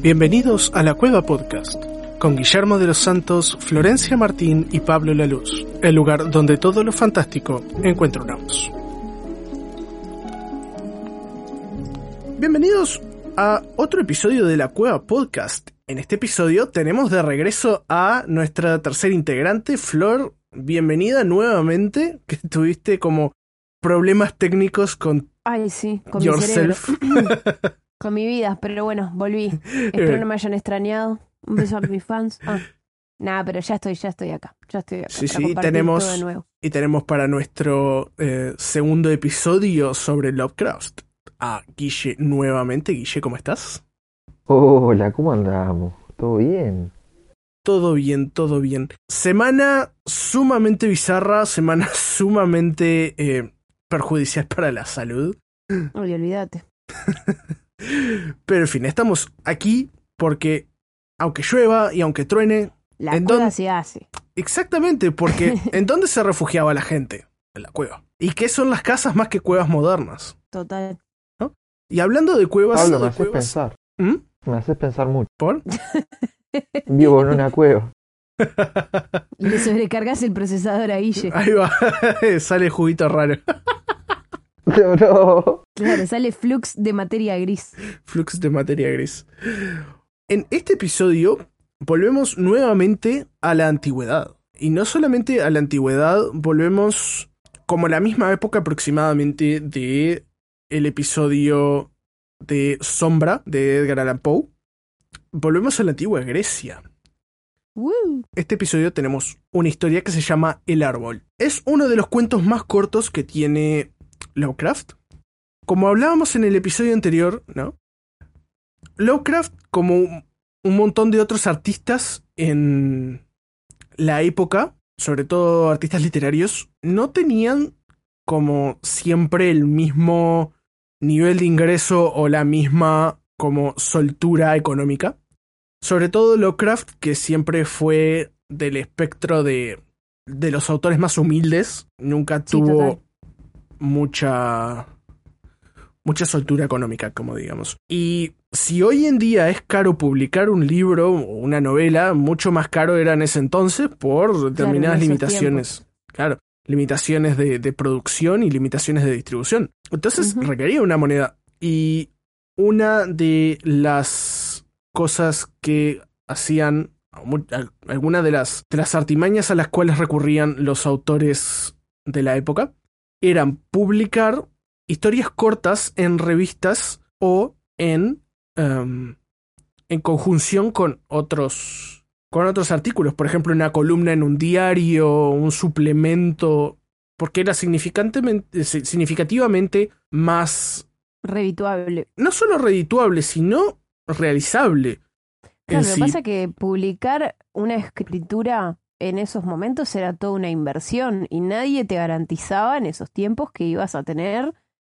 Bienvenidos a la Cueva Podcast, con Guillermo de los Santos, Florencia Martín y Pablo La Luz, el lugar donde todo lo fantástico encuentra. Bienvenidos a otro episodio de la Cueva Podcast. En este episodio tenemos de regreso a nuestra tercera integrante, Flor. Bienvenida nuevamente, que tuviste como problemas técnicos con Ay, sí, con mi yourself. cerebro. con mi vida, pero bueno, volví. Espero no me hayan extrañado. Un beso a mis fans. Ah. Nada, pero ya estoy, ya estoy acá. Ya estoy acá. Sí, sí, tenemos-. Y tenemos para nuestro eh, segundo episodio sobre Lovecraft a Guille nuevamente. Guille, ¿cómo estás? Hola, ¿cómo andamos? ¿Todo bien? Todo bien, todo bien. Semana sumamente bizarra, semana sumamente eh, perjudicial para la salud. Olvídate. Pero en fin, estamos aquí porque aunque llueva y aunque truene, La ¿En cueva se hace. exactamente porque ¿en dónde se refugiaba la gente? En la cueva. ¿Y qué son las casas más que cuevas modernas? Total. Y hablando de cuevas... Pablo, me de haces cuevas- pensar. ¿Mm? Me haces pensar mucho. ¿Por? Vivo en una cueva. Le sobrecargas el procesador a Guille. Ahí va, sale juguito raro. No, no. Claro, sale flux de materia gris. Flux de materia gris. En este episodio volvemos nuevamente a la antigüedad. Y no solamente a la antigüedad, volvemos como a la misma época aproximadamente de el episodio de Sombra de Edgar Allan Poe. Volvemos a la antigua Grecia. Woo. Este episodio tenemos una historia que se llama El Árbol. Es uno de los cuentos más cortos que tiene Lovecraft. Como hablábamos en el episodio anterior, ¿no? Lovecraft, como un un montón de otros artistas en la época, sobre todo artistas literarios, no tenían como siempre el mismo nivel de ingreso o la misma como soltura económica. Sobre todo Lovecraft, que siempre fue del espectro de, de los autores más humildes, nunca Sí, tuvo total. mucha mucha soltura económica, como digamos. Y si hoy en día es caro publicar un libro o una novela, mucho más caro era en ese entonces por determinadas en limitaciones. Claro, limitaciones de, de producción y limitaciones de distribución. Entonces requería una moneda. Y una de las cosas que hacían, mu- al- alguna de las, de las artimañas a las cuales recurrían los autores de la época, eran publicar historias cortas en revistas o en, em, en conjunción con otros, con otros artículos. Por ejemplo, una columna en un diario, un suplemento, porque era significantemente, significativamente más, Revituable. no solo redituable, sino realizable. Claro, lo que sí. pasa es que publicar una escritura en esos momentos era toda una inversión y nadie te garantizaba en esos tiempos que ibas a tener,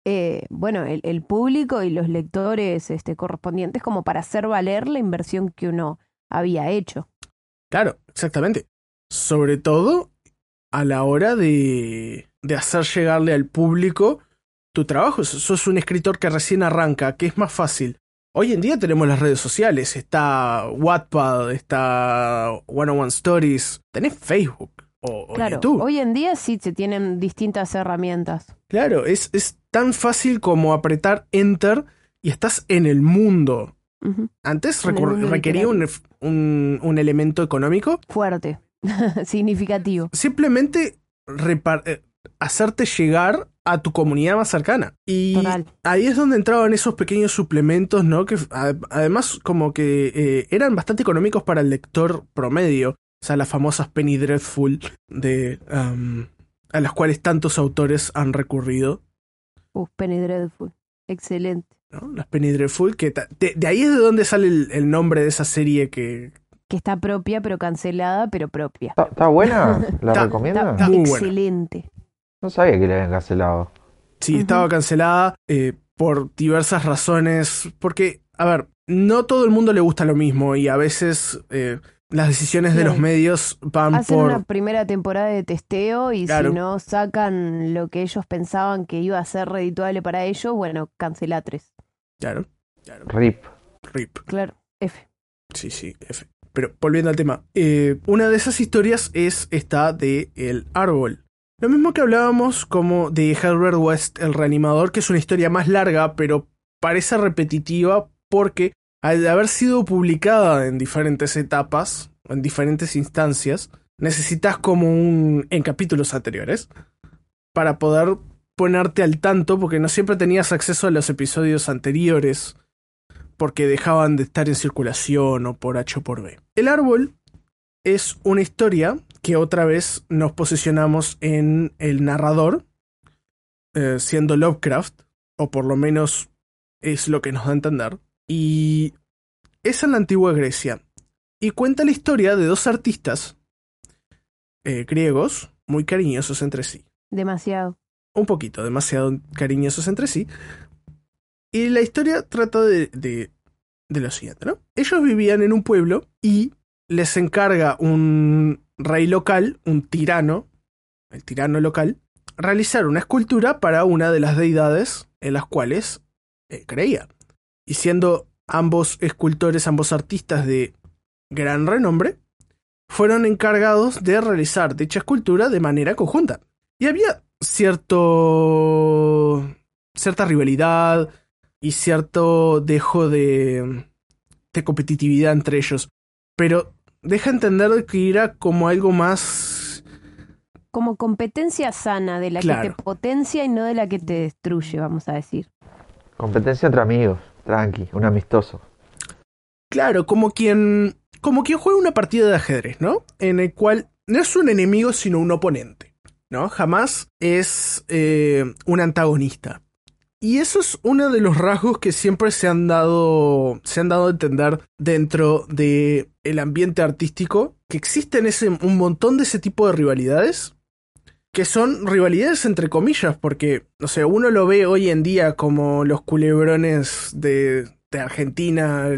eh, bueno, el, el público y los lectores este, correspondientes como para hacer valer la inversión que uno había hecho. Claro, exactamente. Sobre todo a la hora de, de hacer llegarle al público tu trabajo. Sos- un escritor que recién arranca, que es más fácil. Hoy en día tenemos las redes sociales, está Wattpad, está One on One Stories, tenés Facebook o, o Claro, YouTube. hoy en día sí se tienen distintas herramientas. Claro, es, es tan fácil como apretar Enter y estás en el mundo. Antes requería un, un- un elemento económico Fuerte, significativo. simplemente eh, hacerte llegar a tu comunidad más cercana. Y Total. ahí es donde entraban esos pequeños suplementos, ¿no? Que además como que eh, eran bastante económicos para el lector promedio. O sea, las famosas Penny Dreadful de... a las cuales tantos autores han recurrido. Uf, Penny Dreadful. Excelente. ¿No? Las Penny Dreadful, que de, de ahí es de donde sale el, el nombre de esa serie que... Que está propia, pero cancelada, pero propia. ¿Está, buena? ¿La Está- recomienda? Está Muy buena. excelente. No sabía que le habían cancelado. Sí, Ujú. estaba cancelada eh, por diversas razones. Porque, a ver, no todo el mundo le gusta lo mismo y a veces eh, las decisiones de los medios van Hacen por... una primera temporada de testeo y Claro. si no sacan lo que ellos pensaban que iba a ser redituable para ellos, bueno, cancela tres. Claro, claro. RIP. Rip. Claro, F. Sí, sí, F. Pero volviendo al tema, eh, una de esas historias es esta de El Árbol. Lo mismo que hablábamos como de Herbert West, el reanimador, que es una historia más larga, pero parece repetitiva porque al haber sido publicada en diferentes etapas, en diferentes instancias, necesitas como un... en capítulos anteriores, para poder ponerte al tanto, porque no siempre tenías acceso a los episodios anteriores porque dejaban de estar en circulación o por H o por B. El árbol es una historia que otra vez nos posicionamos en el narrador, eh, siendo Lovecraft, o por lo menos es lo que nos da a entender, y es en la antigua Grecia, y cuenta la historia de dos artistas eh, griegos muy cariñosos entre sí Demasiado. Un poquito, demasiado cariñosos entre sí. Y la historia trata de, lo siguiente, ¿no? Ellos vivían en un pueblo y les encarga un rey local, un tirano, el tirano local, realizar una escultura para una de las deidades en las cuales eh, creía. Y siendo ambos escultores, ambos artistas de gran renombre, fueron encargados de realizar dicha escultura de manera conjunta. Y había cierto. cierta rivalidad y cierto dejo de. de competitividad entre ellos. Pero deja entender que era como algo más. Como competencia sana, de la que te potencia y no de la que te destruye, vamos a decir. Competencia entre amigos. Tranqui, un amistoso. Claro, como quien. como quien juega una partida de ajedrez, ¿no? En el cual no es un enemigo, sino un oponente. ¿No? Jamás es eh, un antagonista. Y eso es uno de los rasgos que siempre se han dado. se han dado a entender dentro de el ambiente artístico. Que existen ese, un montón de ese tipo de rivalidades. Que son rivalidades entre comillas, porque, no sé, uno lo ve hoy en día como los culebrones de, de Argentina,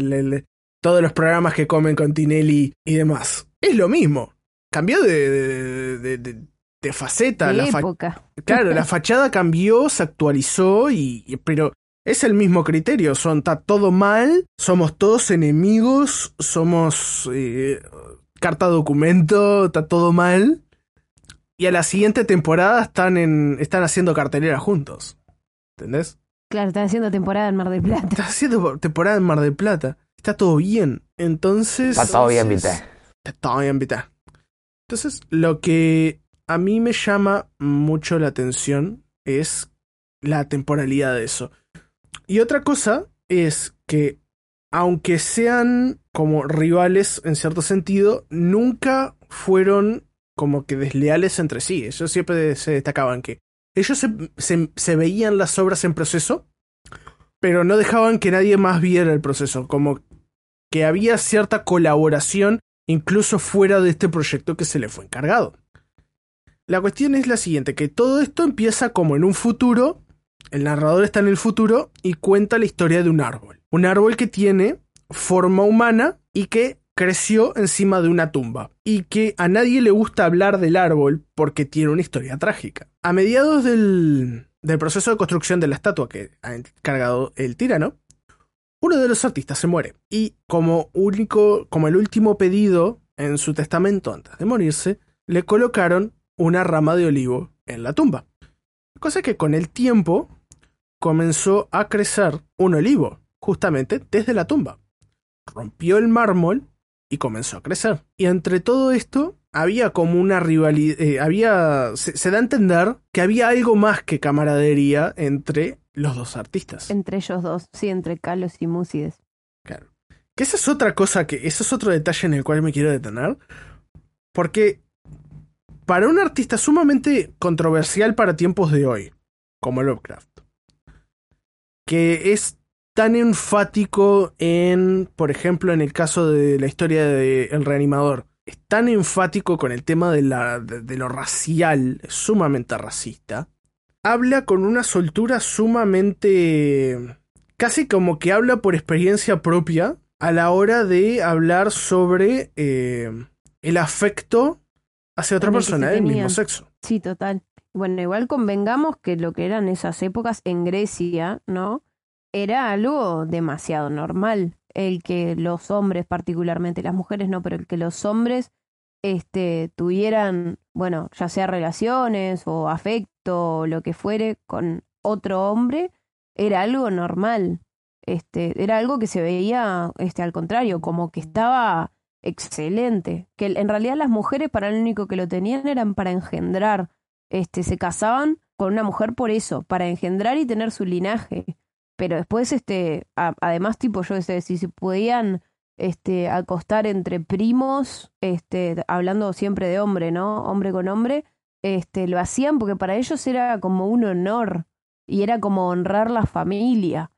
todos los programas que comen con Tinelli y demás. Es lo mismo. Cambió de, de, de- faceta. De la fa- época. Claro, la fachada cambió, se actualizó, y, y- pero es el mismo criterio. Son, está todo mal, somos todos enemigos, somos eh, carta documento, está todo mal. Y a la siguiente temporada están en. están haciendo cartelera juntos. ¿Entendés? Claro, están haciendo temporada en Mar del Plata. Están haciendo temporada en Mar del Plata. Está todo bien. Entonces. Está todo bien, viste. Está todo bien, viste. Entonces, lo que a mí me llama mucho la atención es la temporalidad de eso. Y otra cosa es que, aunque sean como rivales en cierto sentido, nunca fueron como que desleales entre sí. Ellos siempre se destacaban que ellos se, se- se veían las obras en proceso, pero no dejaban que nadie más viera el proceso. Como que había cierta colaboración incluso fuera de este proyecto que se le fue encargado. La cuestión es la siguiente, que todo esto empieza como en un futuro, el narrador está en el futuro y cuenta la historia de un árbol. Un árbol que tiene forma humana y que creció encima de una tumba. Y que a nadie le gusta hablar del árbol porque tiene una historia trágica. A mediados del, proceso de construcción de la estatua que ha encargado el tirano, uno de los artistas se muere. Y como único, como el último pedido en su testamento antes de morirse, le colocaron una rama de olivo en la tumba. Cosa que con el tiempo comenzó a crecer un olivo, justamente desde la tumba. Rompió el mármol y comenzó a crecer. Y entre todo esto había como una rivalidad, eh, había, se, se da a entender que había algo más que camaradería entre los dos artistas. Entre ellos dos, sí, entre Carlos y Múcides. Claro. Que esa es otra cosa que, eso es otro detalle en el cual me quiero detener. Porque para un artista sumamente controversial para tiempos de hoy, como Lovecraft, que es tan enfático en, por ejemplo, en el caso de la historia de El Reanimador, es tan enfático con el tema de, la, de, lo racial, sumamente racista, habla con una soltura sumamente... casi como que habla por experiencia propia a la hora de hablar sobre eh, el afecto hacia otra persona se del mismo sexo. Sí, total. Bueno, igual convengamos que lo que eran esas épocas en Grecia, ¿no? Era algo demasiado normal. El que los hombres, particularmente las mujeres no, pero el que los hombres este, tuvieran, bueno, ya sea relaciones o afecto o lo que fuere con otro hombre, era algo normal. Este, era algo que se veía, este, al contrario, como que estaba excelente. Que en realidad las mujeres para lo único que lo tenían eran para engendrar. Este, se casaban con una mujer por eso, para engendrar y tener su linaje. Pero después, este, además, tipo, yo sé, si se podían este, acostar entre primos, este, hablando siempre de hombre, ¿no? Hombre con hombre, este, lo hacían porque para ellos era como un honor y era como honrar la familia.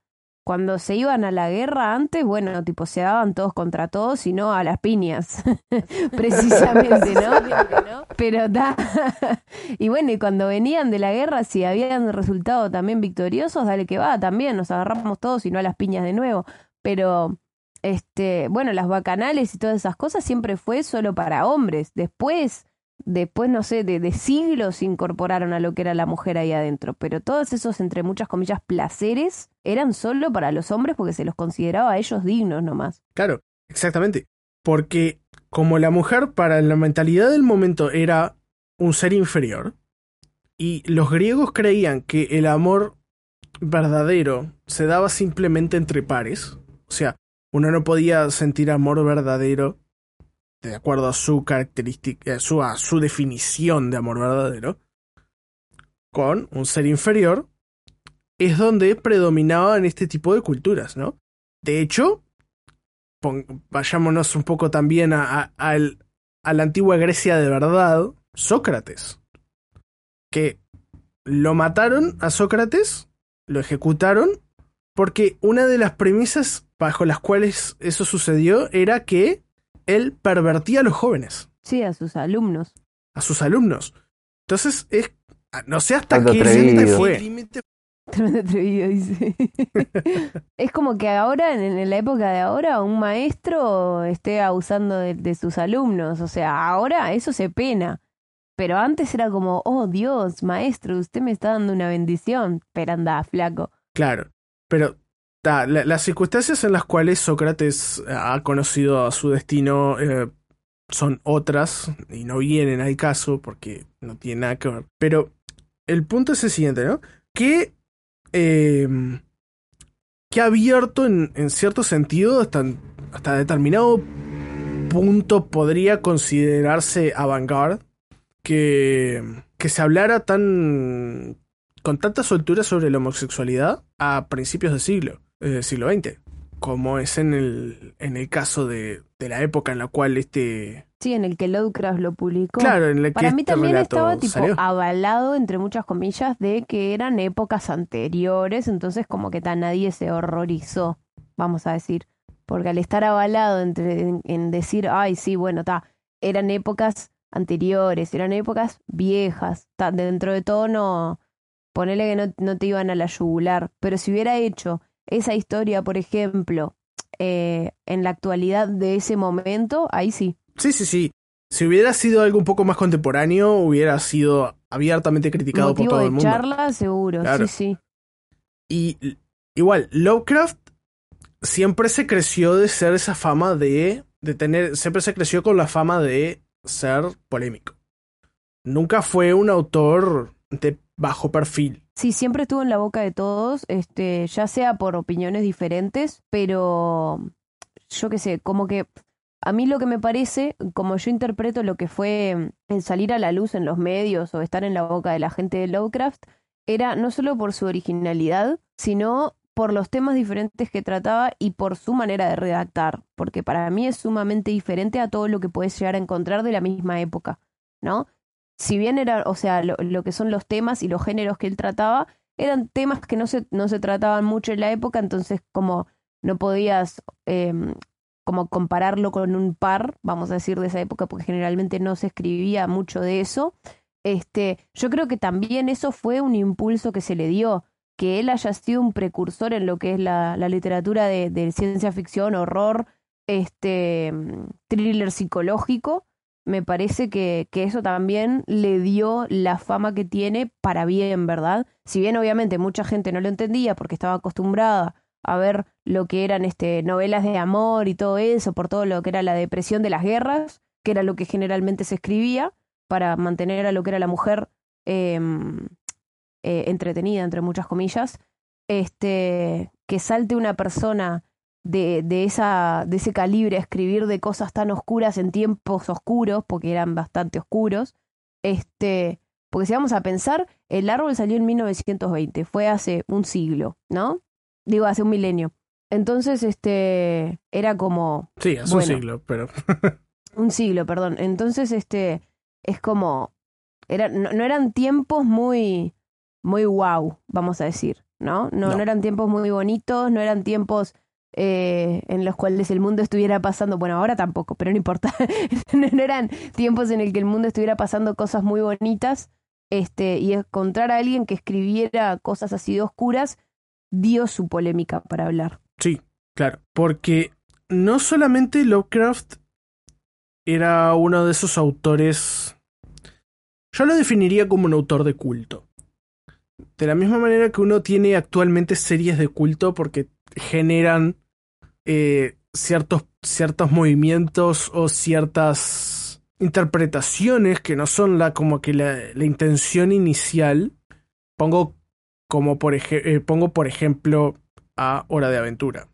Cuando se iban a la guerra antes, bueno, tipo, se daban todos contra todos y no a las piñas, precisamente, ¿no? Pero da. y bueno, y cuando venían de la guerra, si habían resultado también victoriosos, dale que va, también nos agarramos todos y no a las piñas de nuevo. Pero, este, bueno, las bacanales y todas esas cosas siempre fue solo para hombres. Después, después, no sé, de, siglos incorporaron a lo que era la mujer ahí adentro. Pero todos esos, entre muchas comillas, placeres eran solo para los hombres porque se los consideraba a ellos dignos nomás. Claro, exactamente. Porque como la mujer para la mentalidad del momento era un ser inferior, y los griegos creían que el amor verdadero se daba simplemente entre pares, o sea, uno no podía sentir amor verdadero de acuerdo a su característica, a su, a su definición de amor verdadero, con un ser inferior, es donde predominaban este tipo de culturas, ¿no? De hecho, vayámonos un poco también a, a la antigua Grecia de verdad, Sócrates, que lo mataron a Sócrates, lo ejecutaron, porque una de las premisas bajo las cuales eso sucedió era que él pervertía a los jóvenes, Sí, a sus alumnos. a sus alumnos. Entonces, es, no sé hasta Tanto qué límite fue. Tremendo atrevido, dice. es como que ahora, en, en la época de ahora, un maestro esté abusando de, de sus alumnos. O sea, ahora eso se pena. Pero antes era como, oh Dios, maestro, usted me está dando una bendición. Pero anda, flaco. Claro, pero la- las circunstancias en las cuales Sócrates ha conocido a su destino eh, son otras y no vienen al caso porque no tiene nada que ver. Pero el punto es el siguiente, ¿no? Que, eh, ha abierto en, en cierto sentido hasta, hasta determinado punto podría considerarse avant-garde que, que se hablara tan con tanta soltura sobre la homosexualidad a principios del siglo, eh, siglo XX, como es en el, en el caso de, de la época en la cual este... Sí, en el que Lovecraft lo publicó. Claro, en que Para mí este también estaba tipo salió. avalado, entre muchas comillas, de que eran épocas anteriores, entonces como que tan nadie se horrorizó, vamos a decir. Porque al estar avalado entre, en, en decir, ay, sí, bueno, está, eran épocas anteriores, eran épocas viejas, ta, dentro de todo no, ponele que no, no te iban a la yugular, pero si hubiera hecho esa historia, por ejemplo, eh, en la actualidad de ese momento, ahí sí. Sí, sí, sí. Si hubiera sido algo un poco más contemporáneo, hubiera sido abiertamente criticado Motivo por todo de el mundo. charla, seguro, Claro. sí, sí. Y igual, Lovecraft siempre se creció de ser esa fama de, de tener, siempre se creció con la fama de ser polémico. Nunca fue un autor de bajo perfil. Sí, siempre estuvo en la boca de todos, este, ya sea por opiniones diferentes, pero yo qué sé, como que a mí lo que me parece, como yo interpreto lo que fue el salir a la luz en los medios o estar en la boca de la gente de Lovecraft, era no solo por su originalidad, sino por los temas diferentes que trataba y por su manera de redactar, porque para mí es sumamente diferente a todo lo que puedes llegar a encontrar de la misma época, ¿no? Si bien era, o sea, lo, lo que son los temas y los géneros que él trataba, eran temas que no se, no se trataban mucho en la época, entonces como no podías eh, como compararlo con un par, vamos a decir, de esa época, porque generalmente no se escribía mucho de eso. Este, yo creo que también eso fue un impulso que se le dio, que él haya sido un precursor en lo que es la, la literatura de, de, ciencia ficción, horror, este, thriller psicológico. Me parece que, que eso también le dio la fama que tiene para bien, ¿verdad? Si bien obviamente mucha gente no lo entendía porque estaba acostumbrada a ver lo que eran este, novelas de amor y todo eso, por todo lo que era la depresión de las guerras, que era lo que generalmente se escribía para mantener a lo que era la mujer eh, eh, entretenida, entre muchas comillas, este, que salte una persona de, de, esa, de ese calibre escribir de cosas tan oscuras en tiempos oscuros, porque eran bastante oscuros, este, porque si vamos a pensar, el árbol salió en 1920, fue hace un siglo, ¿no? Digo, hace un milenio. Entonces, este, era como... Sí, hace bueno, un siglo, pero... un siglo, perdón. Entonces, este, es como... Era, no, no, eran tiempos muy, muy wow, vamos a decir. No, no. no eran tiempos muy bonitos, no eran tiempos eh, en los cuales el mundo estuviera pasando, bueno, ahora tampoco, pero no importa, no eran tiempos en el que el mundo estuviera pasando cosas muy bonitas, este, y encontrar a alguien que escribiera cosas así de oscuras dio su polémica para hablar. Sí, claro, porque no solamente Lovecraft era uno de esos autores, yo lo definiría como un autor de culto. De la misma manera que uno tiene actualmente series de culto porque generan eh, ciertos, ciertos movimientos o ciertas interpretaciones que no son la, como que la, intención inicial. Pongo como por, eh, pongo por ejemplo a Hora de Aventura,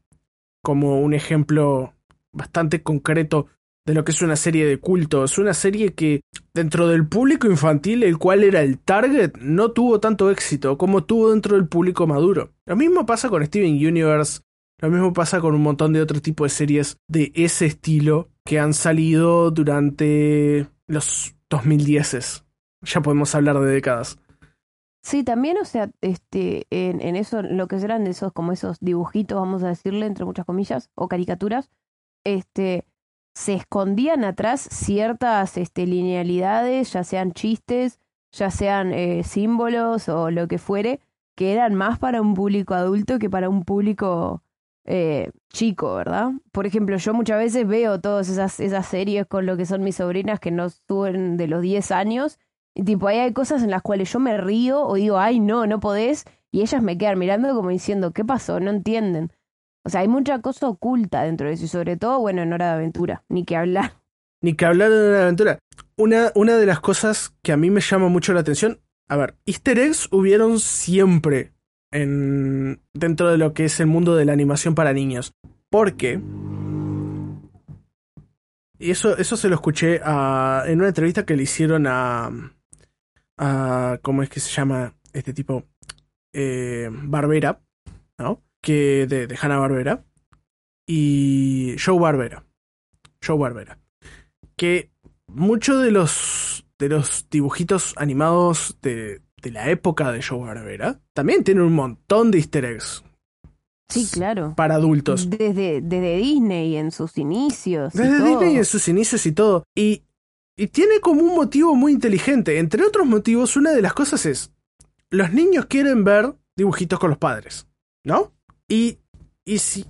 como un ejemplo bastante concreto de lo que es una serie de culto. Es una serie que dentro del público infantil, el cual era el target, no tuvo tanto éxito como tuvo dentro del público maduro. Lo mismo pasa con Steven Universe, lo mismo pasa con un montón de otro tipo de series de ese estilo que han salido durante los 2010. Ya podemos hablar de décadas. Sí, también, o sea, este, en, en eso, lo que eran esos, como esos dibujitos, vamos a decirle, entre muchas comillas, o caricaturas, este, se escondían atrás ciertas este, linealidades, ya sean chistes, ya sean eh, símbolos o lo que fuere, que eran más para un público adulto que para un público eh, chico, ¿verdad? Por ejemplo, yo muchas veces veo todas esas, esas series con lo que son mis sobrinas que no suben de los 10 años y tipo, ahí hay cosas en las cuales yo me río o digo, ay, no, no podés. Y ellas me quedan mirando como diciendo, ¿qué pasó? No entienden. O sea, hay mucha cosa oculta dentro de eso. Y sobre todo, bueno, en Hora de Aventura. Ni que hablar. Ni que hablar de Hora de Aventura. Una, una de las cosas que a mí me llama mucho la atención. A ver, easter eggs hubieron siempre en, dentro de lo que es el mundo de la animación para niños. Porque... Y eso, eso se lo escuché en una entrevista que le hicieron a, a ¿cómo es que se llama este tipo? Eh, Barbera, ¿no? Que de, de Hanna Barbera. Y Joe Barbera. Joe Barbera. Que muchos de los, de los dibujitos animados de, de la época de Joe Barbera también tienen un montón de easter eggs. Sí, claro. Para adultos. Desde, desde Disney en sus inicios. Desde Disney en sus inicios y todo. Y y tiene como un motivo muy inteligente. Entre otros motivos, una de las cosas es, los niños quieren ver dibujitos con los padres, ¿no? Y, y si,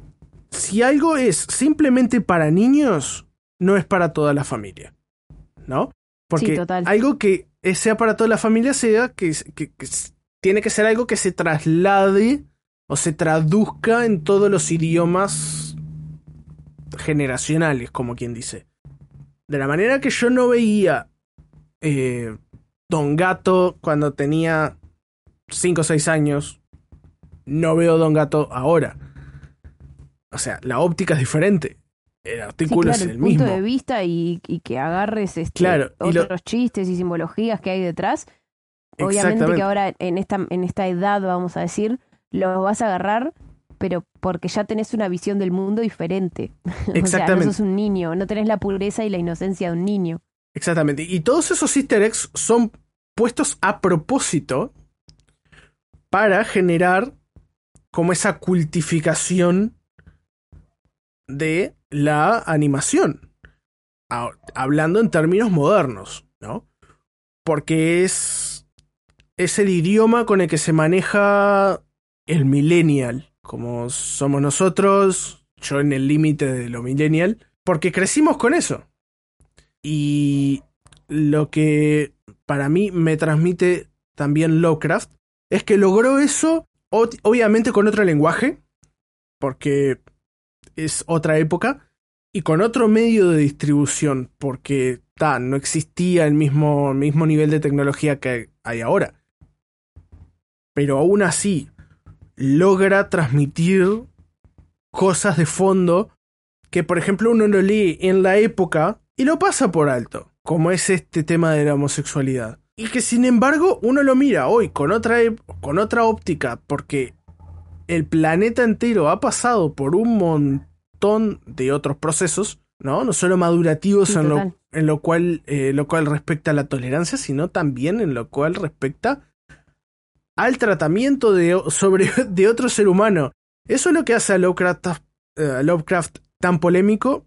si algo es simplemente para niños, no es para toda la familia, ¿no? Porque sí, algo que sea para toda la familia sea que, que, que tiene que ser algo que se traslade o se traduzca en todos los idiomas generacionales, como quien dice de la manera que yo no veía eh, Don Gato cuando tenía 5 o 6 años, no veo Don Gato ahora. O sea, la óptica es diferente. El Sí, artículo claro, es el, el punto mismo. de vista y, y que agarres este, Claro, lo- otros chistes y simbologías que hay detrás. Obviamente Exactamente. que ahora en esta, en esta edad, vamos a decir, los vas a agarrar, pero porque ya tenés una visión del mundo diferente. o sea, no Exactamente. sos un niño, no tenés la pureza y la inocencia de un niño. Exactamente. Y todos esos easter eggs son puestos a propósito para generar como esa cultificación de la animación. Ha- Hablando en términos modernos, ¿no? Porque es, es el idioma con el que se maneja el millennial, como somos nosotros, yo en el límite de lo millennial, porque crecimos con eso. Y lo que para mí me transmite también Lovecraft es que logró eso, obviamente con otro lenguaje, porque es otra época, y con otro medio de distribución, porque ta, no existía el mismo, mismo nivel de tecnología que hay ahora. Pero aún así, logra transmitir cosas de fondo que, por ejemplo, uno lo lee en la época y lo pasa por alto, como es este tema de la homosexualidad. Y que sin embargo uno lo mira hoy con otra, con otra óptica, porque el planeta entero ha pasado por un montón de otros procesos, ¿no? No solo madurativos Sí, en, lo, en lo cual, eh, lo cual respecta a la tolerancia, sino también en lo cual respecta al tratamiento de, sobre, de otro ser humano. Eso es lo que hace a Lovecraft, eh, a Lovecraft tan polémico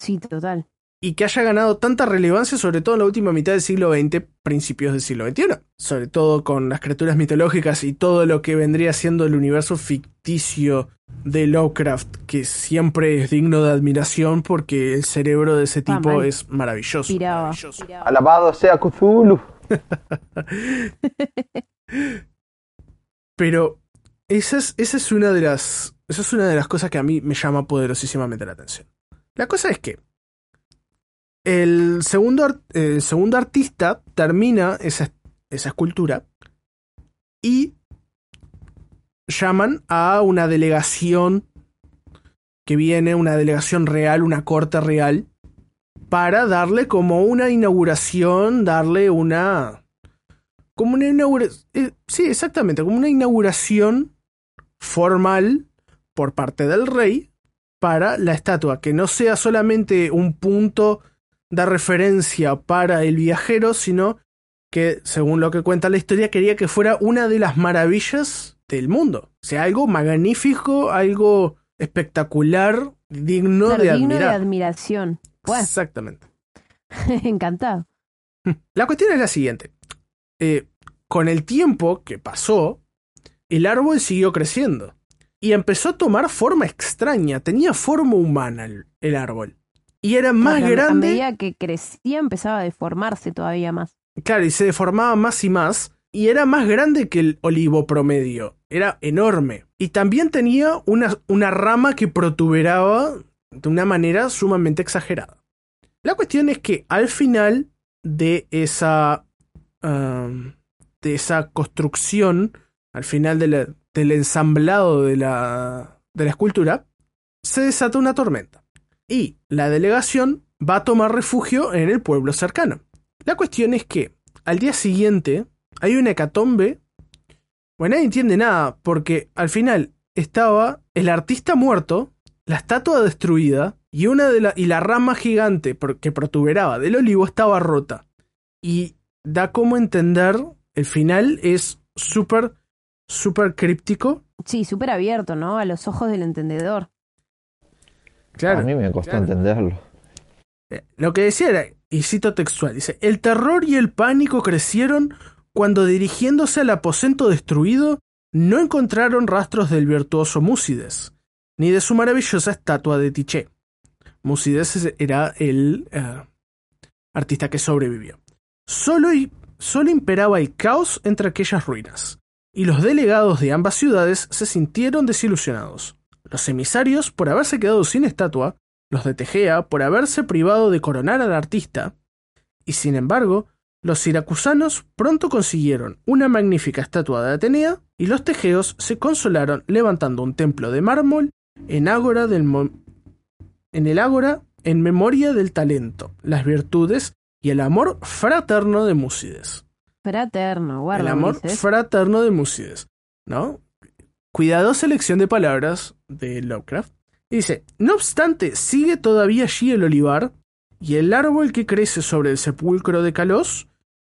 Sí, total. Y que haya ganado tanta relevancia, sobre todo en la última mitad del siglo XX, principios del siglo XXI. Sobre todo con las criaturas mitológicas y todo lo que vendría siendo el universo ficticio de Lovecraft, que siempre es digno de admiración porque el cerebro de ese tipo es maravilloso. Piraba. maravilloso. Alabado sea Cthulhu. Pero esa es, esa es una de las. Esa es una de las cosas que a mí me llama poderosísimamente la atención. La cosa es que el segundo, el segundo artista termina esa, esa escultura y llaman a una delegación que viene, una delegación real, una corte real, para darle como una inauguración, darle una como una inauguración. sí, exactamente, como una inauguración formal por parte del rey para la estatua, que no sea solamente un punto de referencia para el viajero, sino que, según lo que cuenta la historia, quería que fuera una de las maravillas del mundo. O sea, algo magnífico, algo espectacular, digno Claro, de digno de admiración. Exactamente. encantado. La cuestión es la siguiente. Eh, con el tiempo que pasó, el árbol siguió creciendo. Y empezó a tomar forma extraña. Tenía forma humana el, el árbol. Y era más a- A grande. medida que crecía empezaba a deformarse todavía más. Claro, y se deformaba más y más. Y era más grande que el olivo promedio. Era enorme. Y también tenía una, una rama que protuberaba de una manera sumamente exagerada. La cuestión es que al final de esa. de esa construcción, al final de la- del ensamblado de la, de la escultura, se desata una tormenta. Y la delegación va a tomar refugio en el pueblo cercano. La cuestión es que al día siguiente hay una hecatombe. Bueno, nadie entiende nada, porque al final estaba el artista muerto, la estatua destruida y una de la, y la rama gigante que protuberaba del olivo estaba rota. Y da como entender, el final es súper, súper críptico. Sí, súper abierto, ¿no? A los ojos del entendedor. Claro. A mí me costó claro. entenderlo. Eh, Lo que decía era, y cito textual, dice, el terror y el pánico crecieron cuando dirigiéndose al aposento destruido no encontraron rastros del virtuoso Múcides, ni de su maravillosa estatua de Tiché. Múcides es- era el eh, artista que sobrevivió. Solo, y- solo imperaba el caos entre aquellas ruinas, y los delegados de ambas ciudades se sintieron desilusionados. Los emisarios, por haberse quedado sin estatua, los de Tegea por haberse privado de coronar al artista, y sin embargo, los siracusanos pronto consiguieron una magnífica estatua de Atenea, y los tegeos se consolaron levantando un templo de mármol en Ágora del, en el Ágora en memoria del talento, las virtudes y el amor fraterno de Múcides. Fraterno, guarda. el amor fraterno de Múcides, ¿no? Cuidadosa elección de palabras de Lovecraft. Y dice, no obstante, sigue todavía allí el olivar y el árbol que crece sobre el sepulcro de Calos.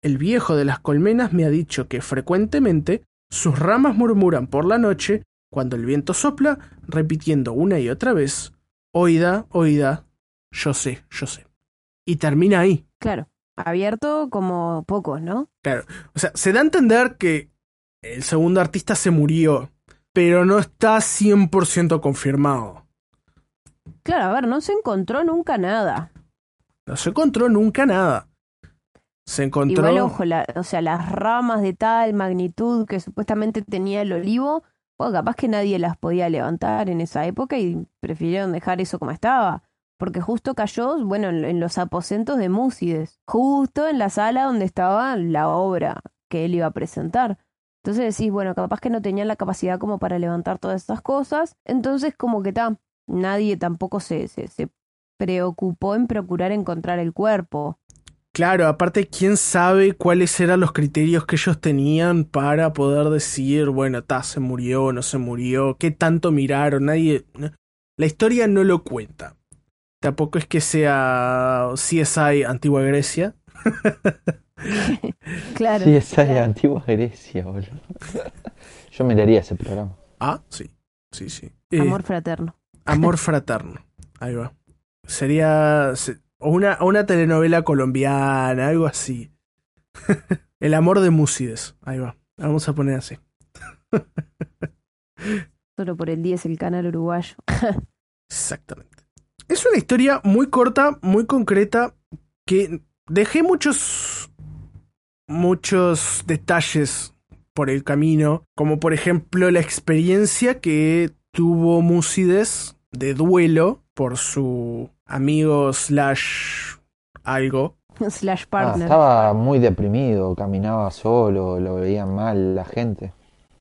El viejo de las colmenas me ha dicho que frecuentemente sus ramas murmuran por la noche cuando el viento sopla, repitiendo una y otra vez, oída, oída, yo sé, yo sé. Y termina ahí. Claro, abierto como pocos, ¿no? O sea, se da a entender que el segundo artista se murió, pero no está 100% confirmado. Claro, a ver, no se encontró nunca nada. No se encontró nunca nada. Se encontró... Igual, ojo, la- o sea, las ramas de tal magnitud que supuestamente tenía el olivo, bueno, capaz que nadie las podía levantar en esa época y prefirieron dejar eso como estaba. Porque justo cayó, bueno, en, en los aposentos de Múcides, justo en la sala donde estaba la obra que él iba a presentar. Entonces decís, bueno, capaz que no tenían la capacidad como para levantar todas estas cosas. Entonces, como que ta, nadie tampoco se, se, preocupó en procurar encontrar el cuerpo. Claro, aparte, ¿quién sabe cuáles eran los criterios que ellos tenían para poder decir, bueno, ta, se murió, no se murió, qué tanto miraron? Nadie... La historia no lo cuenta. Tampoco es que sea CSI Antigua Grecia. Claro. Sí, esa es claro. la antigua Grecia, boludo. Yo miraría ese programa. Ah, sí, sí, sí. Eh, Amor fraterno. Amor fraterno. Ahí va. Sería se- o una, o una telenovela colombiana, algo así. El amor de Múcides. Ahí va. Vamos a poner así. Solo por el 10 el canal uruguayo. Exactamente. Es una historia muy corta, muy concreta, que dejé muchos, muchos detalles por el camino, como por ejemplo la experiencia que tuvo Múcides de duelo por su amigo slash algo. Slash Ah, partner. estaba muy deprimido, caminaba solo, lo veían mal la gente.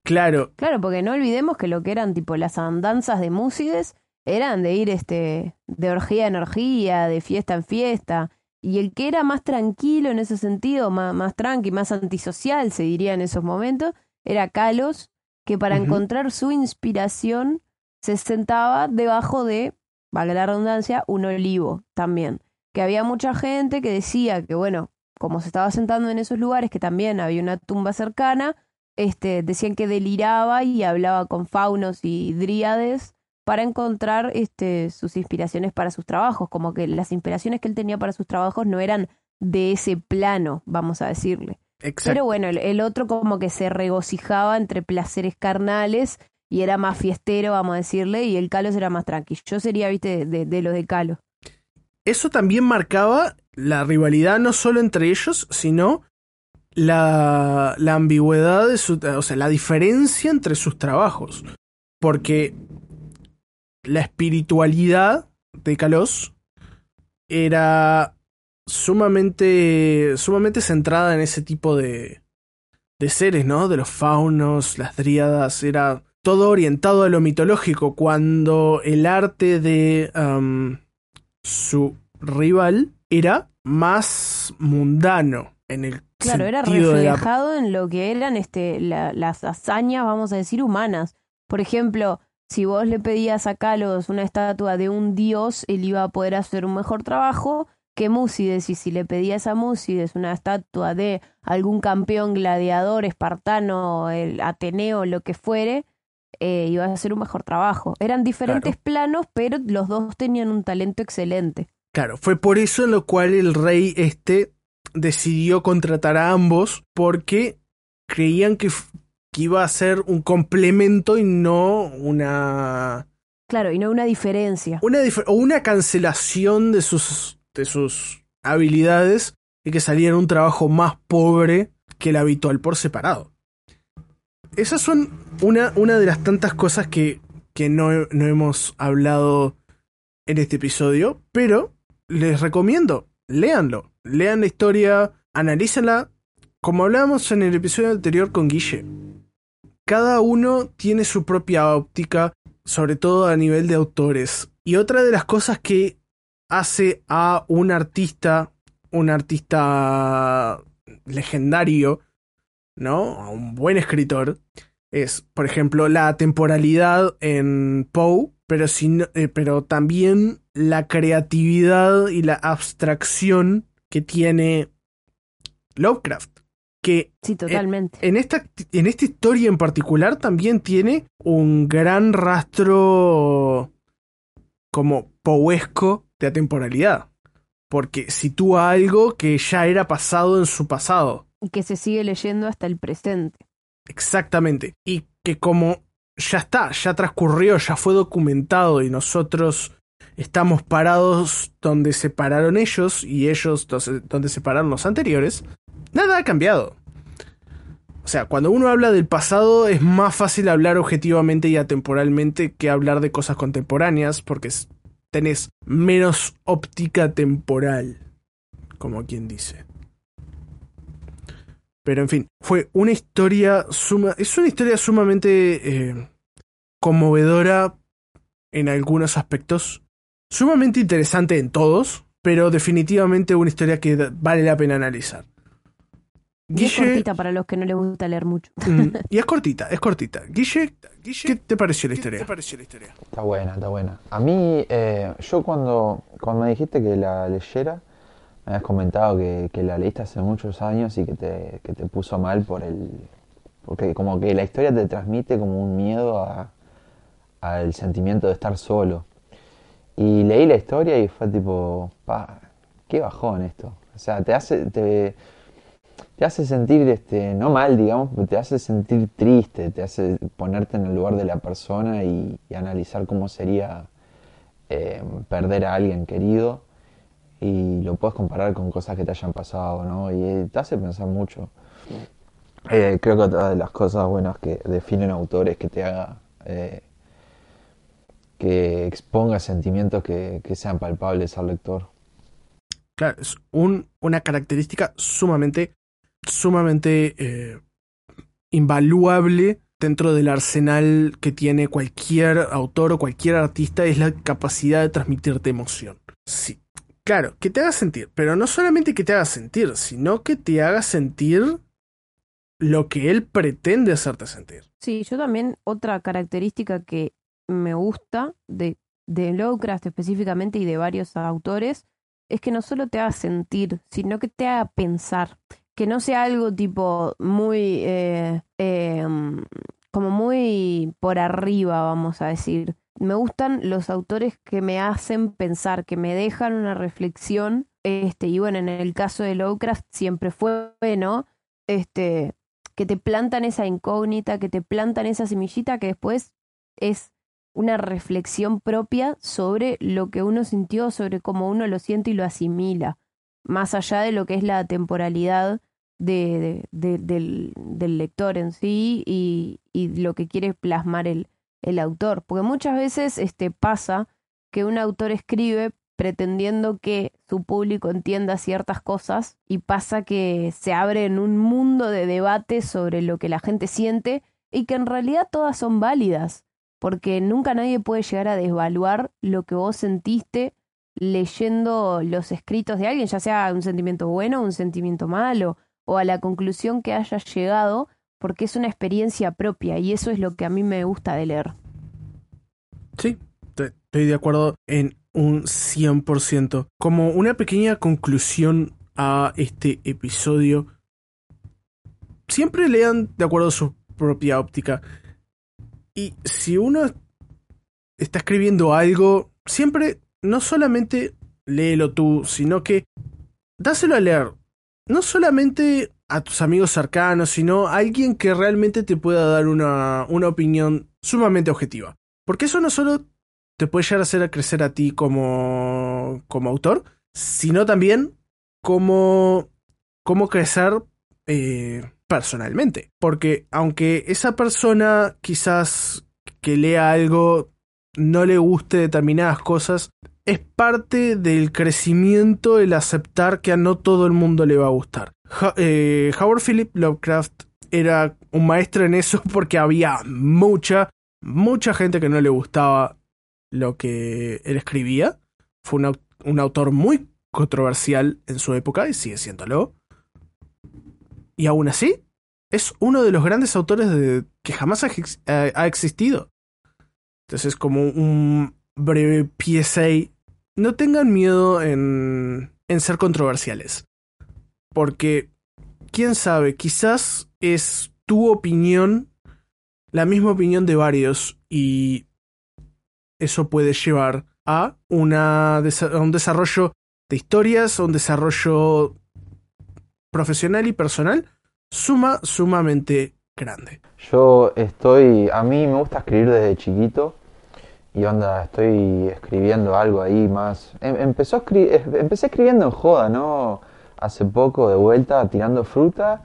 Claro, Claro, porque no olvidemos que lo que eran tipo las andanzas de Múcides eran de ir este de orgía en orgía, de fiesta en fiesta. Y el que era más tranquilo en ese sentido, más, más tranqui, más antisocial, se diría en esos momentos, era Kalos, que para encontrar su inspiración se sentaba debajo de, valga la redundancia, un olivo también. Que había mucha gente que decía que, bueno, como se estaba sentando en esos lugares, que también había una tumba cercana, este, decían que deliraba y hablaba con faunos y dríades para encontrar este, sus inspiraciones para sus trabajos, como que las inspiraciones que él tenía para sus trabajos no eran de ese plano, vamos a decirle. exacto. Pero bueno, el, el otro como que se regocijaba entre placeres carnales y era más fiestero, vamos a decirle, y el Calos era más tranquilo. Yo sería, viste, de, de los de Calos. Eso también marcaba la rivalidad no solo entre ellos, sino la, la ambigüedad de su, o sea, la diferencia entre sus trabajos. Porque la espiritualidad de Kalos era sumamente, sumamente centrada en ese tipo de, de seres, ¿no? De los faunos, las dríadas, era todo orientado a lo mitológico, cuando el arte de am, su rival era más mundano en el Claro, era la- reflejado en lo que eran este, la- las hazañas, vamos a decir, humanas. Por ejemplo, si vos le pedías a Kalos una estatua de un dios, él iba a poder hacer un mejor trabajo que Múcides. Y si le pedías a Múcides una estatua de algún campeón gladiador, espartano, el Ateneo, lo que fuere, eh, iba a hacer un mejor trabajo. Eran diferentes planos, pero los dos tenían un talento excelente. Claro, fue por eso en lo cual el rey este decidió contratar a ambos porque creían que, que iba a ser un complemento y no una Claro, y no una diferencia. una dif- o una cancelación de sus de sus habilidades y que saliera un trabajo más pobre que el habitual por separado. Esas son una, una de las tantas cosas que, que no, no hemos hablado en este episodio, pero les recomiendo, léanlo, lean la historia, analícenla, como hablábamos en el episodio anterior con Guille. Cada uno tiene su propia óptica, sobre todo a nivel de autores. Y otra de las cosas que hace a un artista, un artista legendario, ¿no? A un buen escritor, es, por ejemplo, la temporalidad en Poe, pero, eh, pero también la creatividad y la abstracción que tiene Lovecraft. Que sí, totalmente. En, esta, en esta historia en particular también tiene un gran rastro como poesco de atemporalidad. Porque sitúa algo que ya era pasado en su pasado. Y que se sigue leyendo hasta el presente. Exactamente. Y que como ya está, ya transcurrió, ya fue documentado y nosotros estamos parados donde se pararon ellos y ellos donde se pararon los anteriores, nada ha cambiado. O sea, cuando uno habla del pasado es más fácil hablar objetivamente y atemporalmente que hablar de cosas contemporáneas porque tenés menos óptica temporal, como quien dice. Pero en fin, fue una historia suma, es una historia sumamente eh, conmovedora en algunos aspectos, sumamente interesante en todos, pero definitivamente una historia que vale la pena analizar. Y es cortita para los que no les gusta leer mucho. Mm, y es cortita, es cortita. Guille, ¿qué te pareció la historia? Está buena, está buena. A mí, eh, yo cuando, cuando me dijiste que la leyera, me habías comentado que, la leíste hace muchos años y que te, que te puso mal por el... Porque como que la historia te transmite como un miedo al sentimiento de estar solo. Y leí la historia y fue tipo, pa, qué bajón esto. O sea, te hace, te, te hace sentir, este, no mal, digamos, pero te hace sentir triste, te hace ponerte en el lugar de la persona y, analizar cómo sería eh, perder a alguien querido y lo puedes comparar con cosas que te hayan pasado, ¿no? Y te hace pensar mucho. Eh, creo que otra de las cosas buenas que definen autores que te haga eh, que exponga sentimientos que, sean palpables al lector. Claro, es un, una característica sumamente, sumamente eh, invaluable dentro del arsenal que tiene cualquier autor o cualquier artista, es la capacidad de transmitirte emoción. Sí, Claro, que te haga sentir, pero no solamente que te haga sentir, sino que te haga sentir lo que él pretende hacerte sentir. Sí, yo también otra característica que me gusta de, de Lovecraft específicamente y de varios autores es que no solo te haga sentir, sino que te haga pensar. Que no sea algo tipo muy... Eh, em, como muy por arriba, vamos a decir me gustan los autores que me hacen pensar, que me dejan una reflexión. Este, y bueno, en el caso de Lovecraft siempre fue bueno, este, que te plantan esa incógnita, que te plantan esa semillita que después es una reflexión propia sobre lo que uno sintió, sobre cómo uno lo siente y lo asimila, más allá de lo que es la temporalidad de, del, lector en sí y, y lo que quiere plasmar el, el autor, porque muchas veces este, pasa que un autor escribe pretendiendo que su público entienda ciertas cosas y pasa que se abre en un mundo de debate sobre lo que la gente siente y que en realidad todas son válidas, porque nunca nadie puede llegar a desvaluar lo que vos sentiste leyendo los escritos de alguien, ya sea un sentimiento bueno o un sentimiento malo, o a la conclusión que hayas llegado porque es una experiencia propia y eso es lo que a mí me gusta de leer. Sí, estoy de acuerdo en un 100%. Como una pequeña conclusión a este episodio, siempre lean de acuerdo a su propia óptica. Y si uno está escribiendo algo, siempre no solamente léelo tú, sino que dáselo a leer. No solamente a tus amigos cercanos, sino a alguien que realmente te pueda dar una, una opinión sumamente objetiva. Porque eso no solo te puede llegar a hacer crecer a ti como, como autor, sino también como, como crecer eh, personalmente. Porque aunque esa persona quizás que lea algo no le guste determinadas cosas, es parte del crecimiento el aceptar que a no todo el mundo le va a gustar. Eh, Howard Philip Lovecraft era un maestro en eso porque había mucha, mucha gente que no le gustaba lo que él escribía. Fue un, un autor muy controversial en su época y sigue siéndolo. Y aún así, es uno de los grandes autores de, que jamás ha, ha existido. Entonces, como un breve PSA, no tengan miedo en, en ser controversiales. Porque, quién sabe, quizás es tu opinión, la misma opinión de varios, y eso puede llevar a, una, a un desarrollo de historias, a un desarrollo profesional y personal suma, sumamente grande. Yo estoy, a mí me gusta escribir desde chiquito y onda, estoy escribiendo algo ahí más. Em, empezó a empecé escribiendo en joda, ¿no? Hace poco de vuelta tirando fruta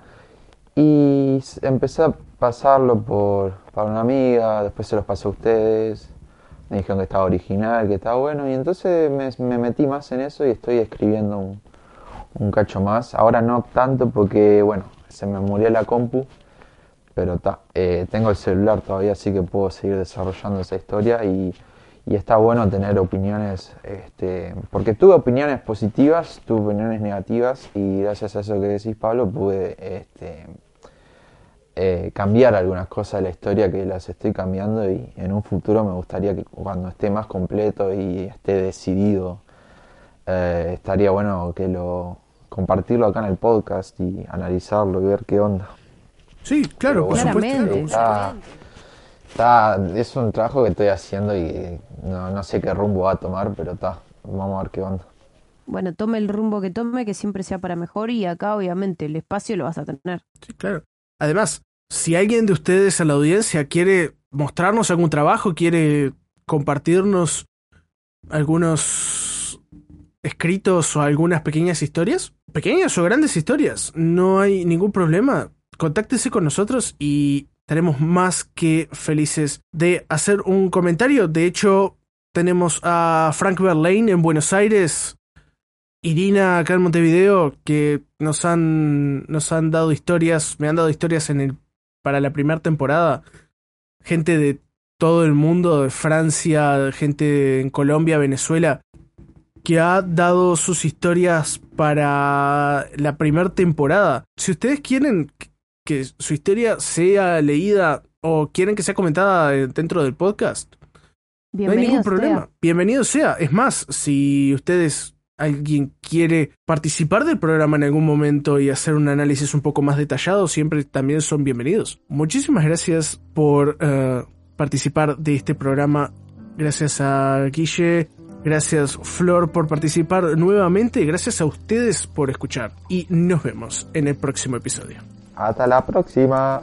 y empecé a pasarlo por para una amiga, después se los pasé a ustedes, me dijeron que estaba original, que estaba bueno y entonces me, metí más en eso y estoy escribiendo un, un cacho más. Ahora no tanto porque, bueno, se me murió la compu pero eh, tengo el celular todavía, así que puedo seguir desarrollando esa historia y, está bueno tener opiniones, este, porque tuve opiniones positivas, tuve opiniones negativas y gracias a eso que decís Pablo pude este, eh, cambiar algunas cosas de la historia que las estoy cambiando y en un futuro me gustaría que cuando esté más completo y esté decidido, eh, estaría bueno que lo compartirlo acá en el podcast y analizarlo y ver qué onda. Sí, claro, por supuesto. Está, es un trabajo que estoy haciendo y no, sé qué rumbo va a tomar, pero está, vamos a ver qué onda. Bueno, tome el rumbo que tome, que siempre sea para mejor y acá obviamente el espacio lo vas a tener. Sí, claro. Además, si alguien de ustedes en la audiencia quiere mostrarnos algún trabajo, quiere compartirnos algunos escritos o algunas pequeñas historias, pequeñas o grandes historias, no hay ningún problema contáctese con nosotros y estaremos más que felices de hacer un comentario. De hecho, tenemos a Frank Verlaine en Buenos Aires, Irina acá en Montevideo, que nos han, nos han dado historias, me han dado historias en el, para la primera temporada. Gente de todo el mundo, de Francia, gente en Colombia, Venezuela, que ha dado sus historias para la primera temporada. Si ustedes quieren que su historia sea leída o quieren que sea comentada dentro del podcast, no hay ningún problema. Bienvenido sea. Es más, si ustedes, alguien quiere participar del programa en algún momento y hacer un análisis un poco más detallado, siempre también son bienvenidos. Muchísimas gracias por eh, participar de este programa. Gracias a Guille. Gracias Flor por participar nuevamente. Gracias a ustedes por escuchar. Y nos vemos en el próximo episodio. Hasta la próxima.